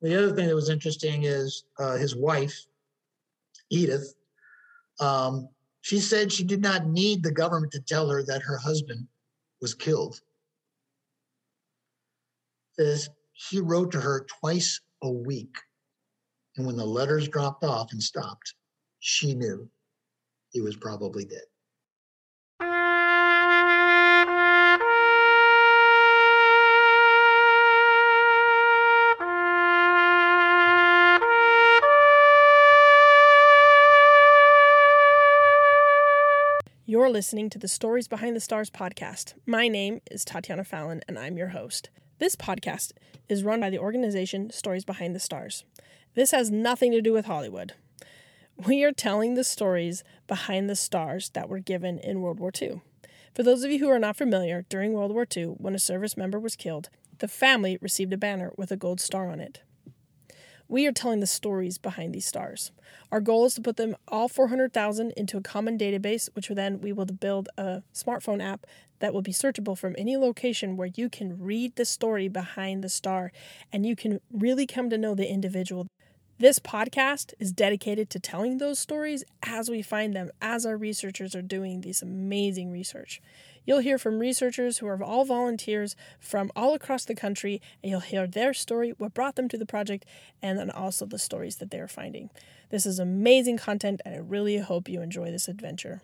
The other thing that was interesting is uh, his wife, Edith. Um, she said she did not need the government to tell her that her husband was killed. Says he wrote to her twice a week. And when the letters dropped off and stopped, she knew he was probably dead. You're listening to the Stories Behind the Stars podcast. My name is Deanna Fallon, and I'm your host. This podcast is run by the organization Stories Behind the Stars. This has nothing to do with Hollywood. We are telling the stories behind the stars that were given in World War II. For those of you who are not familiar, during World War II, when a service member was killed, the family received a banner with a gold star on it. We are telling the stories behind these stars. Our goal is to put them all 400,000 into a common database, which then we will build a smartphone app that will be searchable from any location where you can read the story behind the star and you can really come to know the individual. This podcast is dedicated to telling those stories as we find them, as our researchers are doing this amazing research. You'll hear from researchers who are all volunteers from all across the country, and you'll hear their story, what brought them to the project, and then also the stories that they're finding. This is amazing content, and I really hope you enjoy this adventure.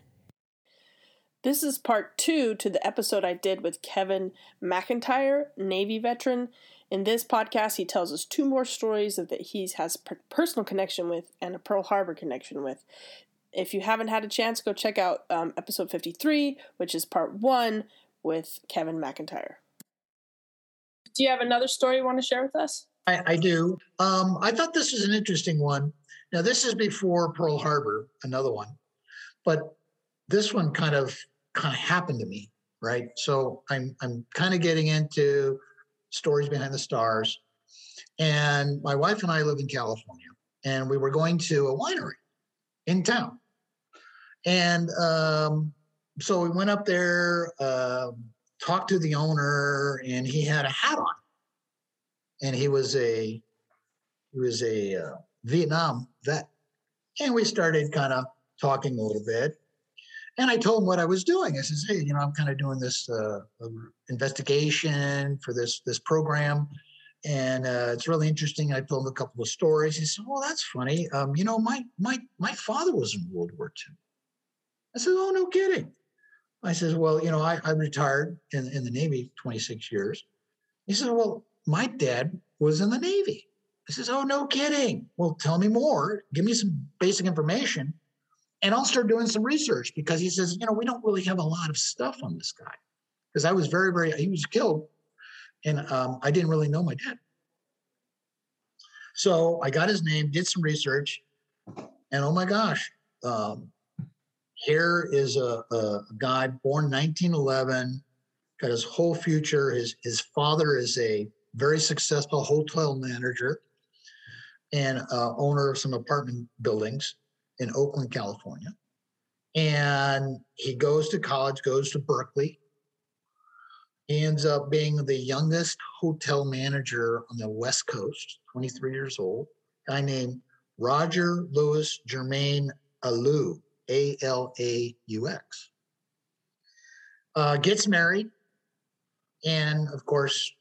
This is part two to the episode I did with Kevin McIntyre, Navy veteran. In this podcast, he tells us two more stories that he has personal connection with and a Pearl Harbor connection with if you haven't had a chance, go check out um, episode 53, which is part one with Kevin McIntyre. Do you have another story you want to share with us? I, I do. Um, I thought this was an interesting one. Now, this is before Pearl Harbor, another one, but this one kind of kind of happened to me, right? So I'm I'm kind of getting into stories behind the stars, and my wife and I live in California, and we were going to a winery in town, and um, so we went up there, uh, talked to the owner, and he had a hat on. And he was a he was a uh, Vietnam vet. And we started kind of talking a little bit. And I told him what I was doing. I says, "Hey, you know, I'm kind of doing this uh, investigation for this this program, and uh, it's really interesting." I told him a couple of stories. He said, "Well, that's funny. Um, you know, my my my father was in World War II, I said, Oh, no kidding. I says, Well, you know, I, I retired in, in the Navy 26 years. He said, Well, my dad was in the Navy. I says, Oh, no kidding. Well, tell me more. Give me some basic information. And I'll start doing some research because he says, You know, we don't really have a lot of stuff on this guy. Because I was very, very, he was killed and um, I didn't really know my dad. So I got his name, did some research, and oh my gosh, um, here is a, a guy born 1911, got his whole future. His his father is a very successful hotel manager and uh, owner of some apartment buildings in Oakland, California. And he goes to college, goes to Berkeley. He ends up being the youngest hotel manager on the West Coast, 23 years old. guy named Roger Louis Germain Alaux. A L A U X. Uh, gets married, and of course,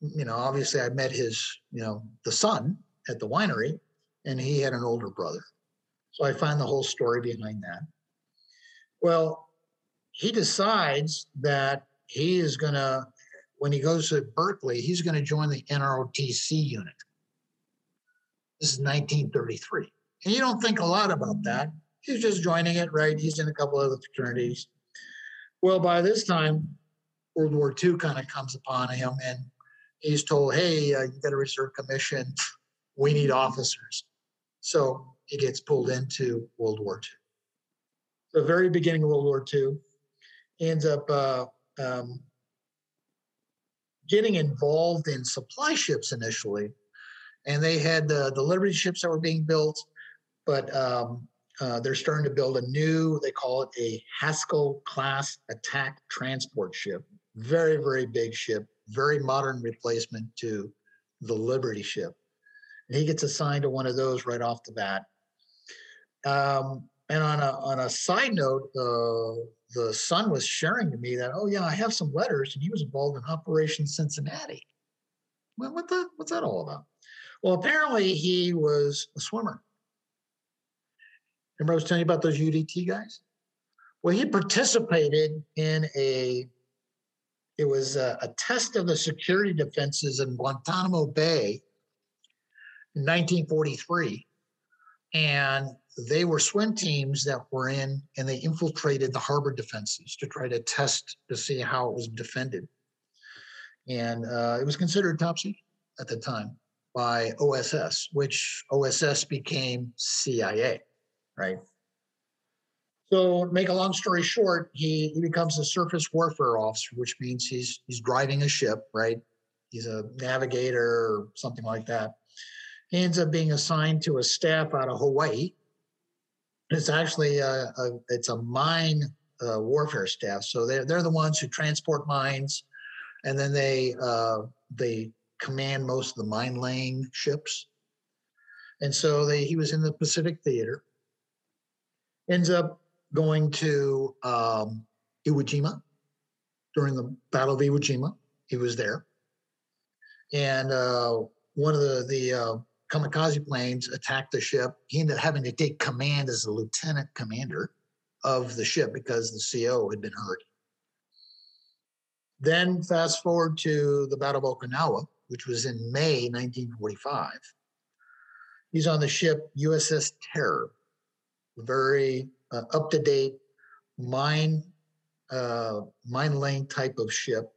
you know, obviously, I met his, you know, the son at the winery, and he had an older brother. So I find the whole story behind that. Well, he decides that he is going to, when he goes to Berkeley, he's going to join the NROTC unit. This is 1933. And you don't think a lot about that he's just joining it, right? He's in a couple of other fraternities. Well, by this time, World War II kind of comes upon him, and he's told, "Hey, uh, you got a reserve commission. We need officers." So he gets pulled into World War II. The very beginning of World War II, ends up uh, um, getting involved in supply ships initially, and they had the the Liberty ships that were being built, but um, uh, they're starting to build a new, they call it a Haskell class attack transport ship. Very, very big ship, very modern replacement to the Liberty ship. And he gets assigned to one of those right off the bat. Um, and on a on a side note, uh, the son was sharing to me that, oh yeah, I have some letters, and he was involved in Operation Cincinnati. Well, what the what's that all about? Well, apparently he was a swimmer. Remember I was telling you about those UDT guys? Well, he participated in a it was a, a test of the security defenses in Guantanamo Bay in 1943. And they were swim teams that were in and they infiltrated the harbor defenses to try to test to see how it was defended. And uh, it was considered top secret at the time by OSS, which OSS became CIA, right? So, make a long story short, he, he becomes a surface warfare officer, which means he's he's driving a ship, right? He's a navigator or something like that. He ends up being assigned to a staff out of Hawaii. It's actually a, a it's a mine uh, warfare staff, so they're they're the ones who transport mines, and then they uh, they command most of the mine laying ships. And so they he was in the Pacific Theater. Ends up going to um, Iwo Jima during the Battle of Iwo Jima. He was there, and uh, one of the the uh, kamikaze planes attacked the ship. He ended up having to take command as the lieutenant commander of the ship because the CO had been hurt. Then fast forward to the Battle of Okinawa, which was in May 1945. He's on the ship USS Terror, very uh, up to date mine uh, mine lane type of ship,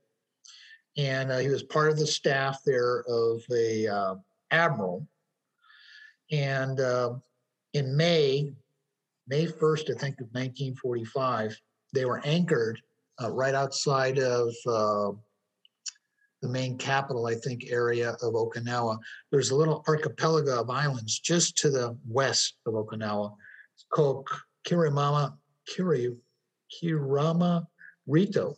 and uh, he was part of the staff there of a uh, admiral. And uh, in May, May first, I think of 1945, they were anchored uh, right outside of the main capital, I think, area of Okinawa. There's a little archipelago of islands just to the west of Okinawa. It's called Kirimama, Kiri, Kerama Retto.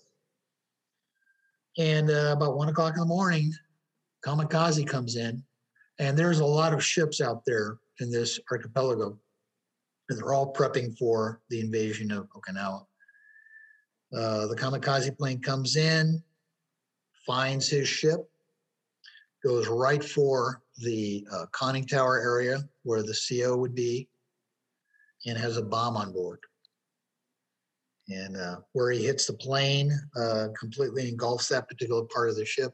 And uh, about one o'clock in the morning, kamikaze comes in, and there's a lot of ships out there in this archipelago, and they're all prepping for the invasion of Okinawa. Uh, the kamikaze plane comes in, finds his ship, goes right for the uh, conning tower area where the CO would be, and has a bomb on board. And uh, where he hits the plane, uh, completely engulfs that particular part of the ship.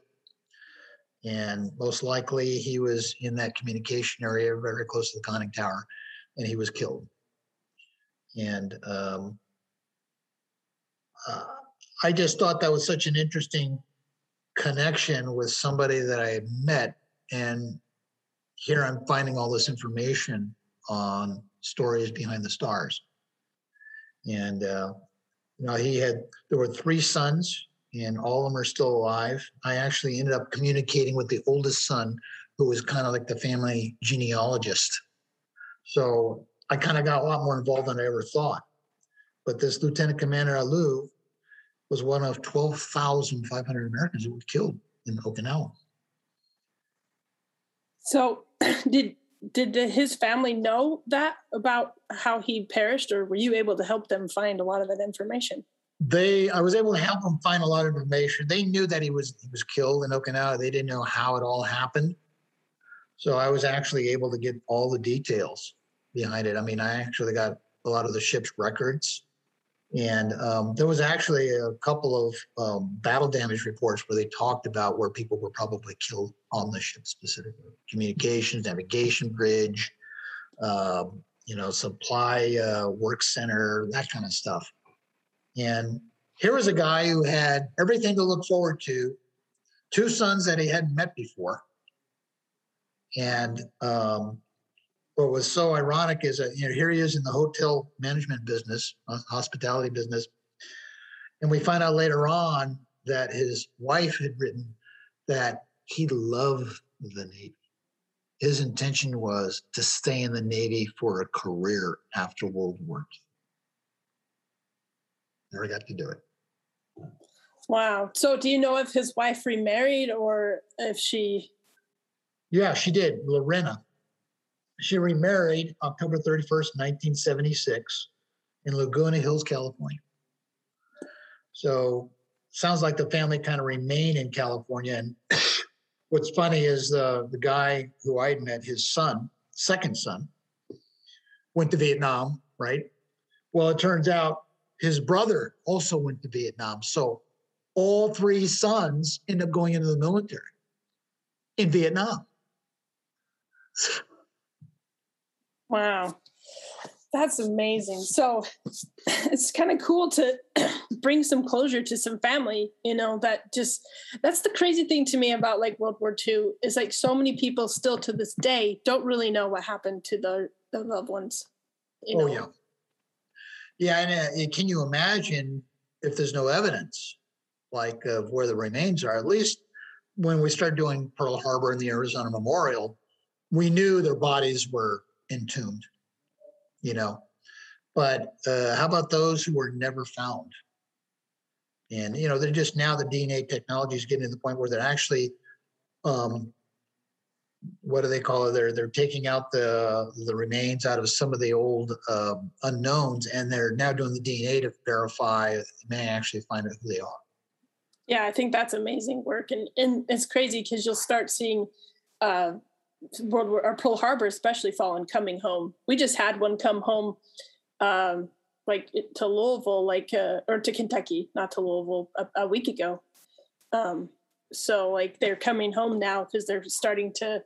And most likely, he was in that communication area very close to the conning tower, and he was killed. And um, uh, I just thought that was such an interesting connection with somebody that I had met. And here I'm finding all this information on stories behind the stars. And uh, you know, he had there were three sons, and all of them are still alive. I actually ended up communicating with the oldest son, who was kind of like the family genealogist. So I kind of got a lot more involved than I ever thought. But this Lieutenant Commander Alaux was one of 12,500 Americans who were killed in Okinawa. So, did did his family know that about how he perished or were you able to help them find a lot of that information they i was able to help them find a lot of information. They knew that he was he was killed in okinawa. They didn't know how it all happened. So i was actually able to get all the details behind it. I mean i actually got a lot of the ship's records. And um, there was actually a couple of um, battle damage reports where they talked about where people were probably killed on the ship specifically. Communications, navigation bridge, um, you know, supply uh, work center, that kind of stuff. And here was a guy who had everything to look forward to, two sons that he hadn't met before. And um, what was so ironic is that you know here he is in the hotel management business, hospitality business, and we find out later on that his wife had written that he loved the Navy. His intention was to stay in the Navy for a career after World War II. Never got to do it. Wow. So, do you know if his wife remarried or if she? Yeah, she did. Lorena She remarried October 31st, 1976, in Laguna Hills, California. So sounds like the family kind of remained in California. And what's funny is the the guy who I would met, his son, second son, went to Vietnam, right? Well, it turns out his brother also went to Vietnam. So all three sons end up going into the military in Vietnam. Wow. That's amazing. So it's kind of cool to bring some closure to some family, you know, that just that's the crazy thing to me about like World War II is like so many people still to this day don't really know what happened to their, their loved ones. You oh, know? Oh yeah. Yeah, and uh, can you imagine if there's no evidence like of where the remains are? At least when we started doing Pearl Harbor and the Arizona Memorial, we knew their bodies were entombed, you know. But uh, how about those who were never found? And you know, they're just now the DNA technology is getting to the point where they're actually, um, what do they call it? They're they're taking out the the remains out of some of the old uh, unknowns, and they're now doing the DNA to verify may actually find out who they are. Yeah, I think that's amazing work, and and it's crazy because you'll start seeing uh, World War or Pearl Harbor, especially fallen coming home. We just had one come home, um, like to Louisville, like uh, or to Kentucky, not to Louisville, a, a week ago. Um, so like they're coming home now because they're starting to,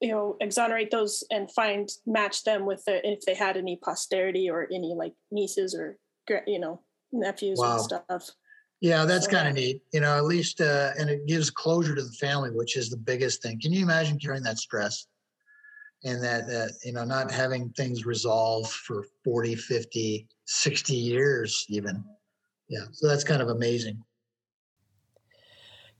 you know, exonerate those and find match them with the, if they had any posterity or any like nieces or you know nephews wow. and stuff. Yeah, that's so, kind of neat. You know, at least, uh, and it gives closure to the family, which is the biggest thing. Can you imagine carrying that stress and that, uh, you know, not having things resolved for 40, 50, 60 years, even? Yeah, so that's kind of amazing.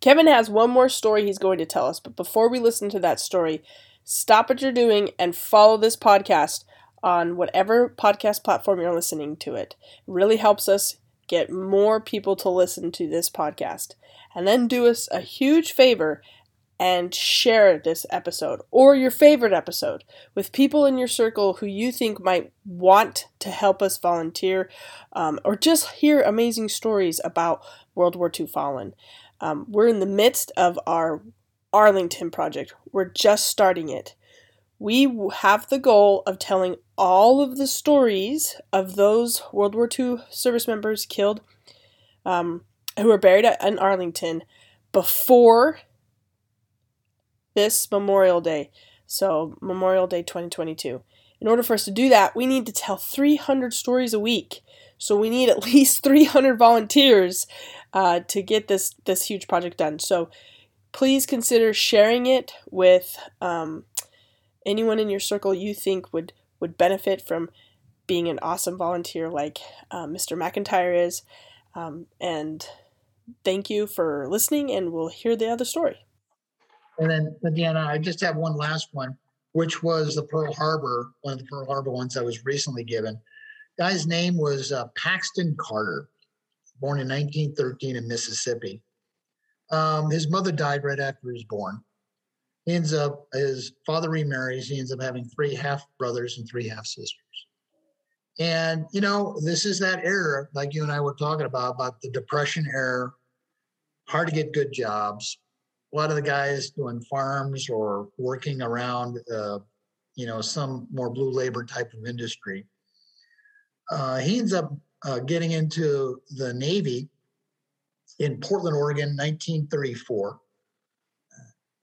Kevin has one more story he's going to tell us, but before we listen to that story, stop what you're doing and follow this podcast on whatever podcast platform you're listening to it. It really helps us get more people to listen to this podcast. And then do us a huge favor and share this episode or your favorite episode with people in your circle who you think might want to help us volunteer um, or just hear amazing stories about World War II fallen. Um, we're in the midst of our Arlington project, we're just starting it. We have the goal of telling all of the stories of those World War II service members killed um, who were buried at, in Arlington before this Memorial Day. So, Memorial Day 2022. In order for us to do that, we need to tell 300 stories a week. So, we need at least 300 volunteers uh, to get this, this huge project done. So, please consider sharing it with um, anyone in your circle you think would would benefit from being an awesome volunteer like uh, Mr. McIntyre is. Um, and thank you for listening, and we'll hear the other story. And then, Deanna, I just have one last one, which was the Pearl Harbor, one of the Pearl Harbor ones I was recently given. Guy's name was uh, Paxton Carter, born in 1913 in Mississippi. Um, his mother died right after he was born. He ends up, his father remarries. He ends up having three half brothers and three half sisters. And, you know, this is that era, like you and I were talking about, about the Depression era, hard to get good jobs. A lot of the guys doing farms or working around, uh, you know, some more blue labor type of industry. Uh, he ends up uh, getting into the Navy in Portland, Oregon, 1934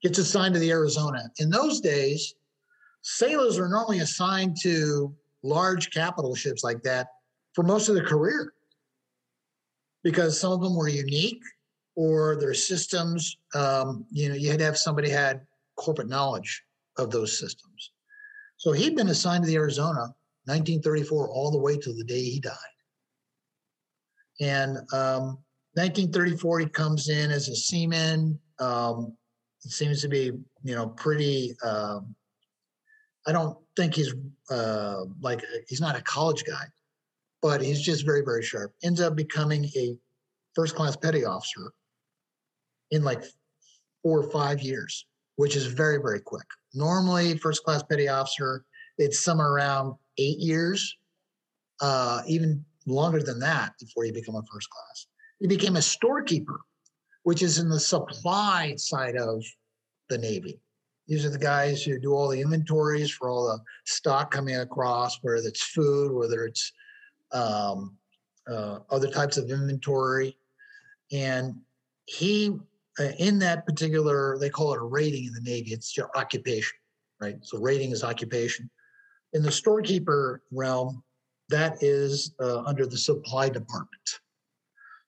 gets assigned to the Arizona. In those days, sailors were normally assigned to large capital ships like that for most of their career because some of them were unique or their systems, um, you know, you had to have somebody had corporate knowledge of those systems. So he'd been assigned to the Arizona 1934 all the way to the day he died. And um, 1934, he comes in as a seaman. Um, seems to be, you know, pretty. Um, I don't think he's uh, like he's not a college guy, but he's just very very sharp. Ends up becoming a first class petty officer in like four or five years, which is very very quick. Normally, first class petty officer it's somewhere around eight years, uh, even longer than that before you become a first class. He became a storekeeper, which is in the supply side of the Navy. These are the guys who do all the inventories for all the stock coming across, whether it's food, whether it's um, uh, other types of inventory. And he, uh, in that particular, they call it a rating in the Navy, it's your occupation, right? So rating is occupation. In the storekeeper realm, that is uh, under the supply department.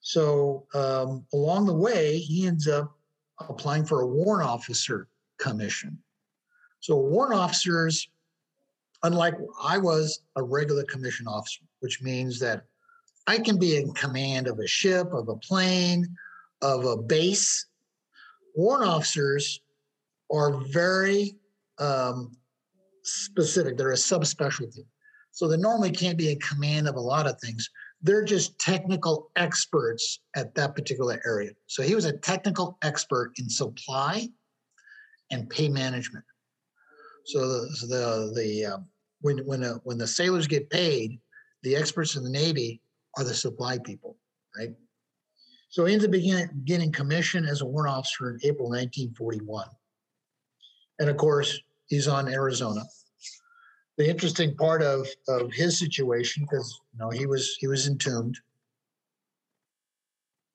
So um, along the way, he ends up applying for a warrant officer commission. So warrant officers, unlike I was a regular commission officer, which means that I can be in command of a ship, of a plane, of a base. Warrant officers are very um, specific. They're a subspecialty. So they normally can't be in command of a lot of things. They're just technical experts at that particular area. So he was a technical expert in supply and pay management. So the so the, the uh, when when uh, when the sailors get paid, the experts in the Navy are the supply people, right? So he ends up beginning, getting commission as a warrant officer in April 1941. And of course, he's on Arizona. The interesting part of, of his situation, because you know he was he was entombed.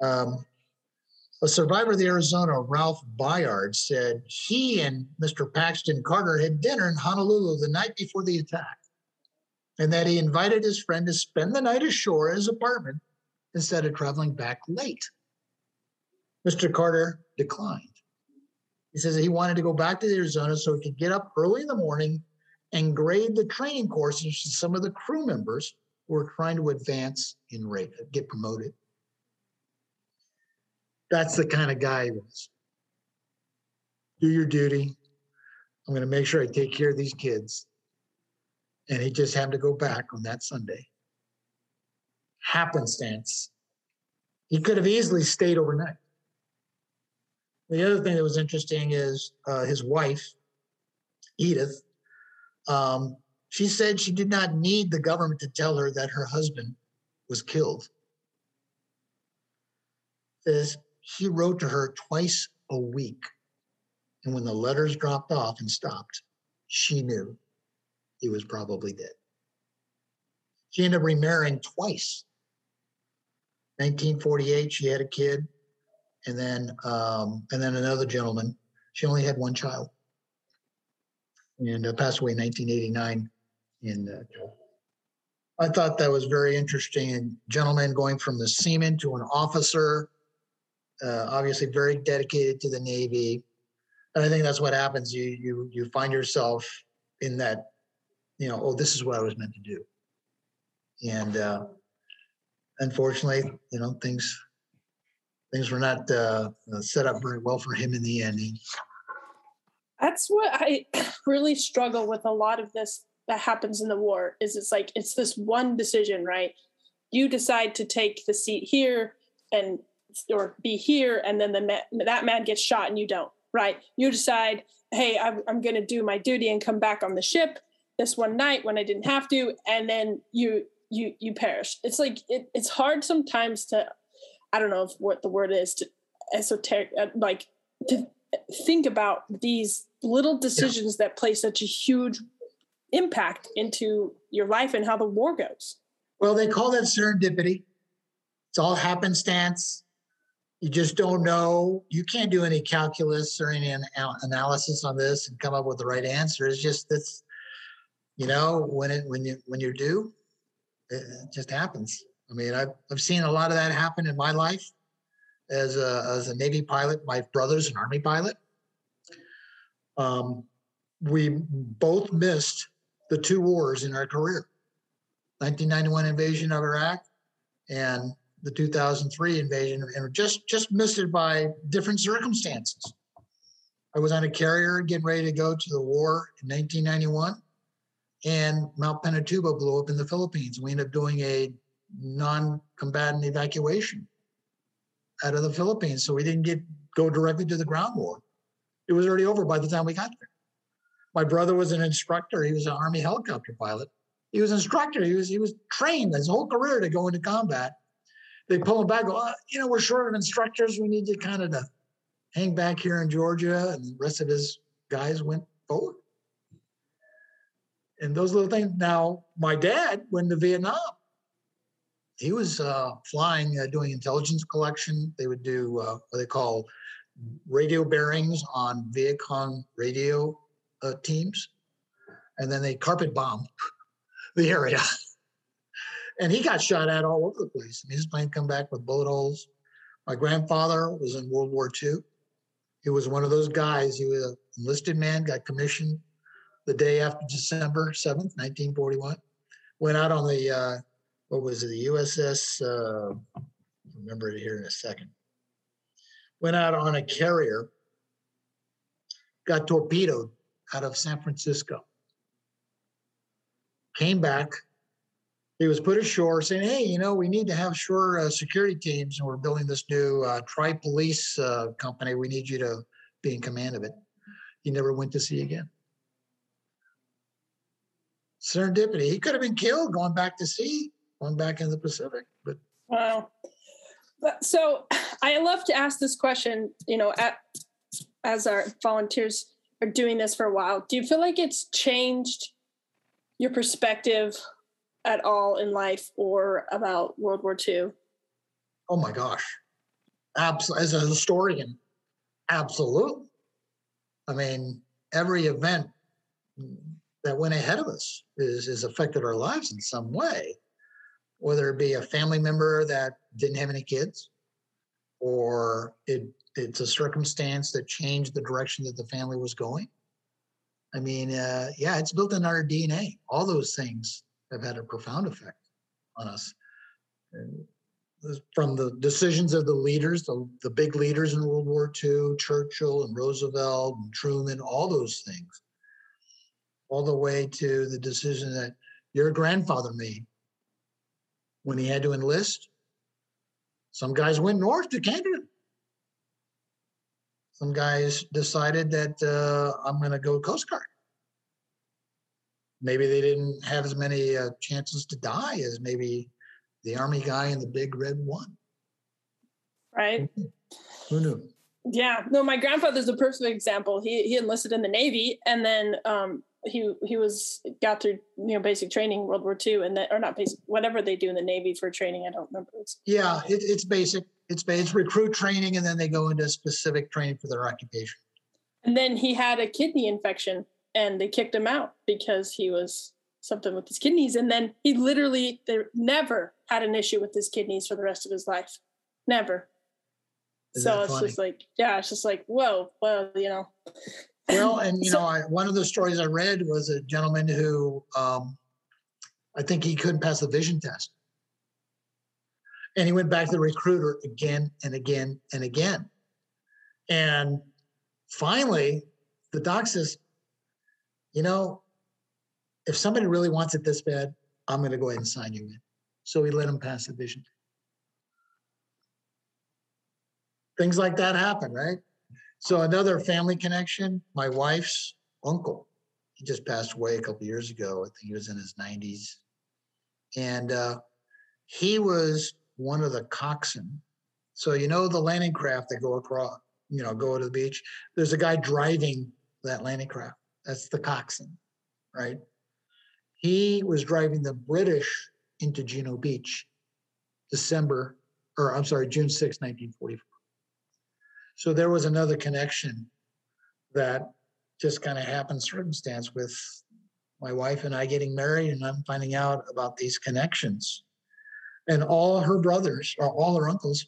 Um, a survivor of the Arizona, Ralph Bayard, said he and Mr. Paxton Carter had dinner in Honolulu the night before the attack, and that he invited his friend to spend the night ashore at his apartment instead of traveling back late. Mr. Carter declined. He says he wanted to go back to the Arizona so he could get up early in the morning and grade the training courses to some of the crew members who were trying to advance in rate, get promoted. That's the kind of guy he was. Do your duty. I'm going to make sure I take care of these kids. And he just happened to go back on that Sunday. Happenstance. He could have easily stayed overnight. The other thing that was interesting is uh, his wife, Edith, um, she said she did not need the government to tell her that her husband was killed. Says he wrote to her twice a week. And when the letters dropped off and stopped, she knew he was probably dead. She ended up remarrying twice. 1948, she had a kid, and then um, and then another gentleman. She only had one child, and uh, passed away in 1989. In uh, I thought that was very interesting. Gentleman going from the seaman to an officer, uh, obviously very dedicated to the Navy. And I think that's what happens. You you you find yourself in that, you know, oh, this is what I was meant to do. And uh, unfortunately, you know, things things were not uh, set up very well for him in the end. He, that's what I really struggle with a lot of this that happens in the war is it's like it's this one decision, right? You decide to take the seat here and or be here and then the that man gets shot and you don't right you decide hey i'm, I'm going to do my duty and come back on the ship this one night when i didn't have to and then you you you perish it's like it, it's hard sometimes to i don't know what the word is to esoteric uh, like to think about these little decisions yeah. that play such a huge impact into your life and how the war goes well they call that serendipity it's all happenstance you just don't know. You can't do any calculus or any an- analysis on this and come up with the right answer. It's just that's, you know, when it when you when you're due, it just happens. I mean, I've I've seen a lot of that happen in my life as a as a Navy pilot. My brother's an Army pilot. Um, we both missed the two wars in our career 1991 invasion of Iraq and the 2003 invasion and just just missed it by different circumstances. I was on a carrier getting ready to go to the war in 1991, and Mount Pinatubo blew up in the Philippines. We ended up doing a non-combatant evacuation out of the Philippines, so we didn't get go directly to the ground war. It was already over by the time we got there. My brother was an instructor. He was an Army helicopter pilot. He was an instructor. He was he was trained his whole career to go into combat. They pull him back. Go, oh, you know, we're short of instructors. We need you kind of to hang back here in Georgia, and the rest of his guys went forward. And those little things. Now, my dad went to Vietnam. He was uh, flying, uh, doing intelligence collection. They would do uh, what they call radio bearings on Vietcong radio uh, teams, and then they carpet bomb the area. and he got shot at all over the place. his plane come back with bullet holes. My grandfather was in World War II. He was one of those guys. He was an enlisted man, got commissioned the day after December 7th, 1941. Went out on the, uh, what was it, the USS, uh, remember it here in a second. Went out on a carrier, got torpedoed out of San Francisco. Came back. He was put ashore saying, Hey, you know, we need to have shore uh, security teams, and we're building this new uh, tri police uh, company. We need you to be in command of it. He never went to sea again. Serendipity. He could have been killed going back to sea, going back in the Pacific. But wow. But So I love to ask this question, you know, at, as our volunteers are doing this for a while, do you feel like it's changed your perspective at all in life or about World War II? Oh my gosh. Absolutely. As a historian, absolutely. I mean, every event that went ahead of us is, is affected our lives in some way, whether it be a family member that didn't have any kids, or it it's a circumstance that changed the direction that the family was going. I mean, uh, yeah, it's built in our DNA. All those things have had a profound effect on us. From the decisions of the leaders, the, the big leaders in World War II, Churchill and Roosevelt and Truman, all those things, all the way to the decision that your grandfather made when he had to enlist. Some guys went north to Canada. Some guys decided that uh, I'm going to go Coast Guard. Maybe they didn't have as many uh, chances to die as maybe the army guy in the big red one. Right. Who knew? Yeah. No, my grandfather's a perfect example. He he enlisted in the Navy and then um, he he was got through you know basic training World War II and then or not basic whatever they do in the Navy for training. I don't remember. It's, yeah, it, it's basic. It's it's recruit training and then they go into specific training for their occupation. And then he had a kidney infection and they kicked him out because he was something with his kidneys. And then he literally there never had an issue with his kidneys for the rest of his life. Never. Isn't so it's funny? just like, yeah, it's just like, whoa, well, you know. Well, and you so, know, I, one of the stories I read was a gentleman who um, I think he couldn't pass the vision test. And he went back to the recruiter again and again and again. And finally, the doc says, you know, if somebody really wants it this bad, I'm going to go ahead and sign you in. So we let him pass the vision. Things like that happen, right? So another family connection, my wife's uncle, he just passed away a couple years ago. I think he was in his 90s. And uh, he was one of the coxswain. So you know the landing craft that go across, you know, go to the beach. There's a guy driving that landing craft. That's the coxswain, right? He was driving the British into Juno Beach, December, or I'm sorry, June 6, 1944. So there was another connection that just kind of happened circumstance with my wife and I getting married, and I'm finding out about these connections. And all her brothers, or all her uncles,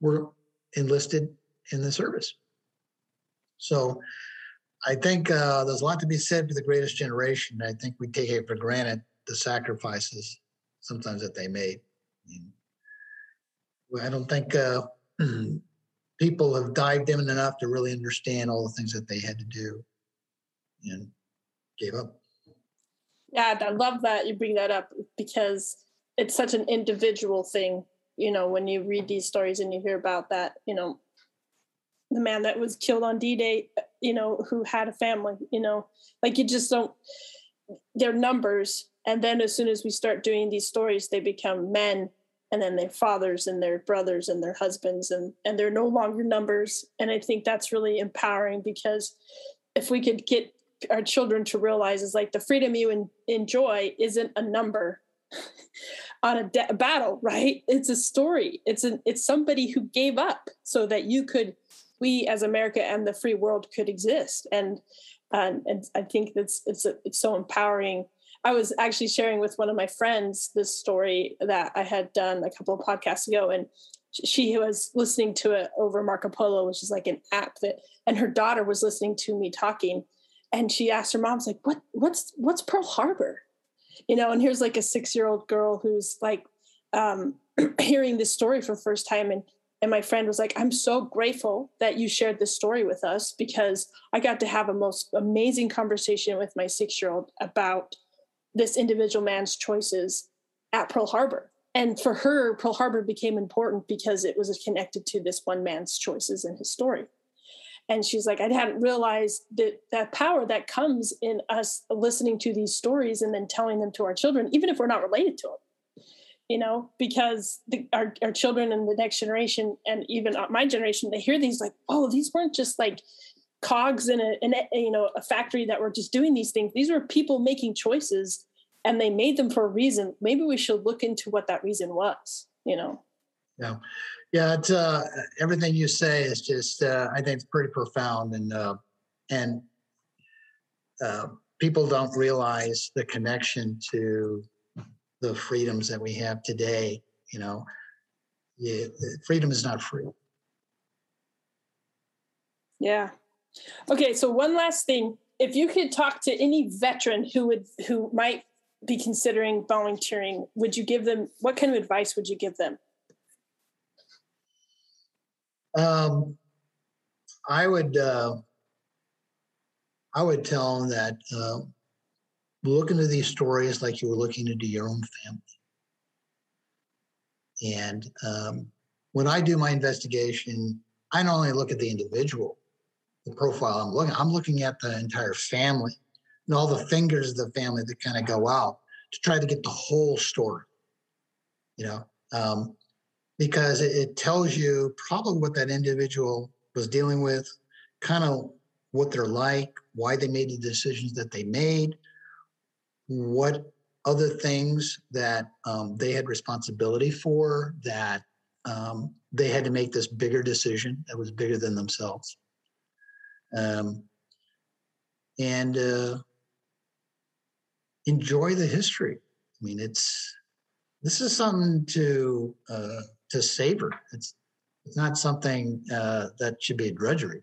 were enlisted in the service. So I think uh, there's a lot to be said for the greatest generation. I think we take it for granted the sacrifices sometimes that they made. I, don't think uh, people have dived in enough to really understand all the things that they had to do and gave up. Yeah, I love that you bring that up because it's such an individual thing. You know, when you read these stories and you hear about that, you know, the man that was killed on D-Day, you know, who had a family, you know, like you just don't, they're numbers. And then as soon as we start doing these stories, they become men and then their fathers and their brothers and their husbands and, and they're no longer numbers. And I think that's really empowering because if we could get our children to realize is like the freedom you enjoy isn't a number on a, de- battle, right? It's a story. It's an it's somebody who gave up so that you could we as America and the free world could exist. And and, and I think that's it's it's so empowering. I was actually sharing with one of my friends this story that I had done a couple of podcasts ago, and she was listening to it over Marco Polo, which is like an app that, and her daughter was listening to me talking, and she asked her mom's like, "What what's what's Pearl Harbor?" You know, and here's like a six year old girl who's like um, hearing this story for the first time, and and my friend was like i'm so grateful that you shared this story with us because i got to have a most amazing conversation with my six year old about this individual man's choices at pearl harbor. And for her pearl harbor became important because it was connected to this one man's choices in his story. And she's like i hadn't realized that that power that comes in us listening to these stories and then telling them to our children even if we're not related to them you know, because the, our, our children and the next generation, and even my generation, they hear these like, oh, these weren't just like cogs in a, in a, you know, a factory that were just doing these things. These were people making choices and they made them for a reason. Maybe we should look into what that reason was, you know? Yeah. Yeah. It's, uh, everything you say is just, uh, I think it's pretty profound and, uh, and, uh, people don't realize the connection to the freedoms that we have today, you know, yeah, freedom is not free. Yeah. Okay, so one last thing. If you could talk to any veteran who would who might be considering volunteering, would you give them what kind of advice would you give them? Um, I would uh, I would tell them that uh, look into these stories like you were looking into your own family. And um, when I do my investigation, I not only look at the individual, the profile I'm looking, I'm looking at the entire family and all the fingers of the family that kind of go out to try to get the whole story. You know, um, because it, it tells you probably what that individual was dealing with, kind of what they're like, why they made the decisions that they made, what other things that um, they had responsibility for that um, they had to make this bigger decision that was bigger than themselves. Um, and uh, enjoy the history. I mean, it's this is something to uh, to savor. It's it's not something uh, that should be a drudgery.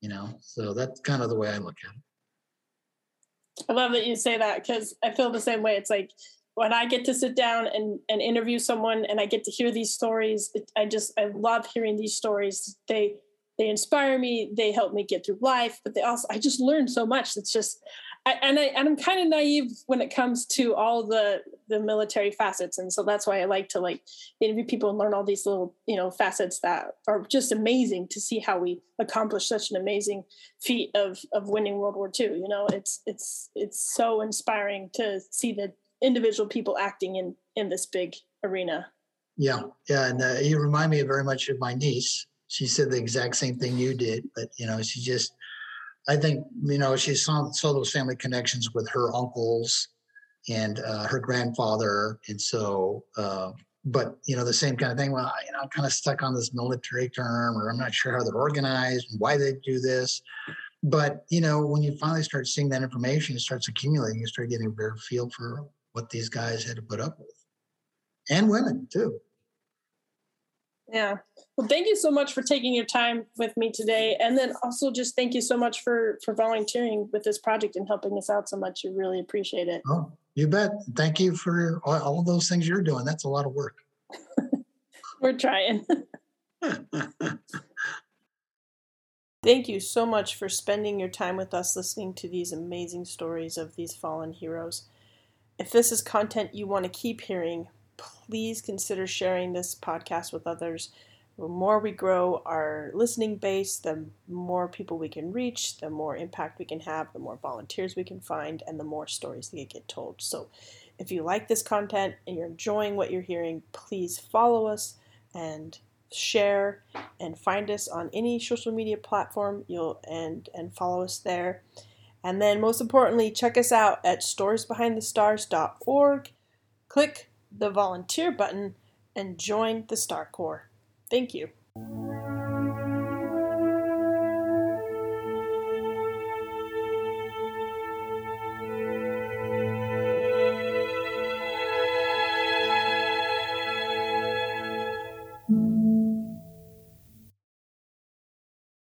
You know, so that's kind of the way I look at it. I love that you say that because I feel the same way. It's like when I get to sit down and, and interview someone and I get to hear these stories, it, I just I love hearing these stories. They they inspire me. They help me get through life, but they also I just learn so much. It's just I, and I and I'm kind of naive when it comes to all the the military facets, and so that's why I like to like interview people and learn all these little you know facets that are just amazing to see how we accomplish such an amazing feat of of winning World War II. You know, it's it's it's so inspiring to see the individual people acting in in this big arena. Yeah, yeah, and uh, you remind me very much of my niece. She said the exact same thing you did, but you know, she just I think you know she saw saw those family connections with her uncles and uh, her grandfather, and so. Uh, but you know the same kind of thing. Well, you know, I'm kind of stuck on this military term, or I'm not sure how they're organized and why they do this. But you know, when you finally start seeing that information, it starts accumulating. You start getting a better feel for what these guys had to put up with, and women too. Yeah. Well, thank you so much for taking your time with me today, and then also just thank you so much for for volunteering with this project and helping us out so much. We really appreciate it. Oh, you bet. Thank you for all, all those things you're doing. That's a lot of work. We're trying. Thank you so much for spending your time with us listening to these amazing stories of these fallen heroes. If this is content you want to keep hearing, please consider sharing this podcast with others. The more we grow our listening base, the more people we can reach, the more impact we can have, the more volunteers we can find, and the more stories that get told. So, if you like this content and you're enjoying what you're hearing, please follow us and share and find us on any social media platform. You'll and and follow us there. And then most importantly, check us out at storiesbehindthestars.org. Click the volunteer button and join the Star Corps. Thank you.